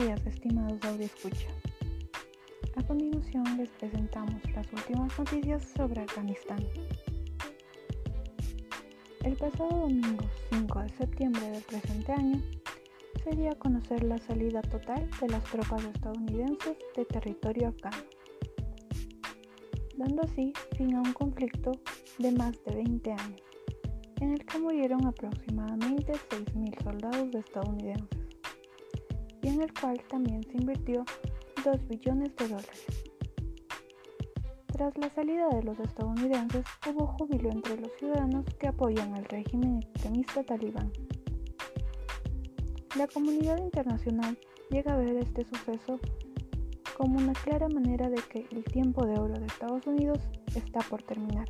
días, estimados escucha. A continuación les presentamos las últimas noticias sobre Afganistán. El pasado domingo 5 de septiembre del presente año se dio a conocer la salida total de las tropas estadounidenses de territorio afgano, dando así fin a un conflicto de más de 20 años, en el que murieron aproximadamente 6.000 soldados estadounidenses el cual también se invirtió 2 billones de dólares. Tras la salida de los estadounidenses hubo júbilo entre los ciudadanos que apoyan al régimen extremista talibán. La comunidad internacional llega a ver este suceso como una clara manera de que el tiempo de oro de Estados Unidos está por terminar.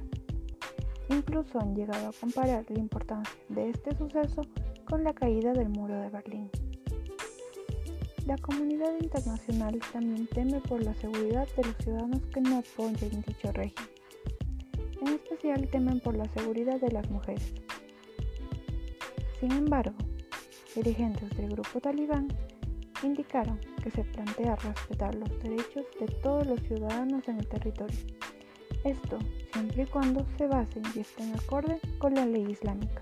Incluso han llegado a comparar la importancia de este suceso con la caída del muro de Berlín. La comunidad internacional también teme por la seguridad de los ciudadanos que no apoyen dicho régimen. En especial temen por la seguridad de las mujeres. Sin embargo, dirigentes del grupo talibán indicaron que se plantea respetar los derechos de todos los ciudadanos en el territorio. Esto siempre y cuando se basen y estén acorde con la ley islámica.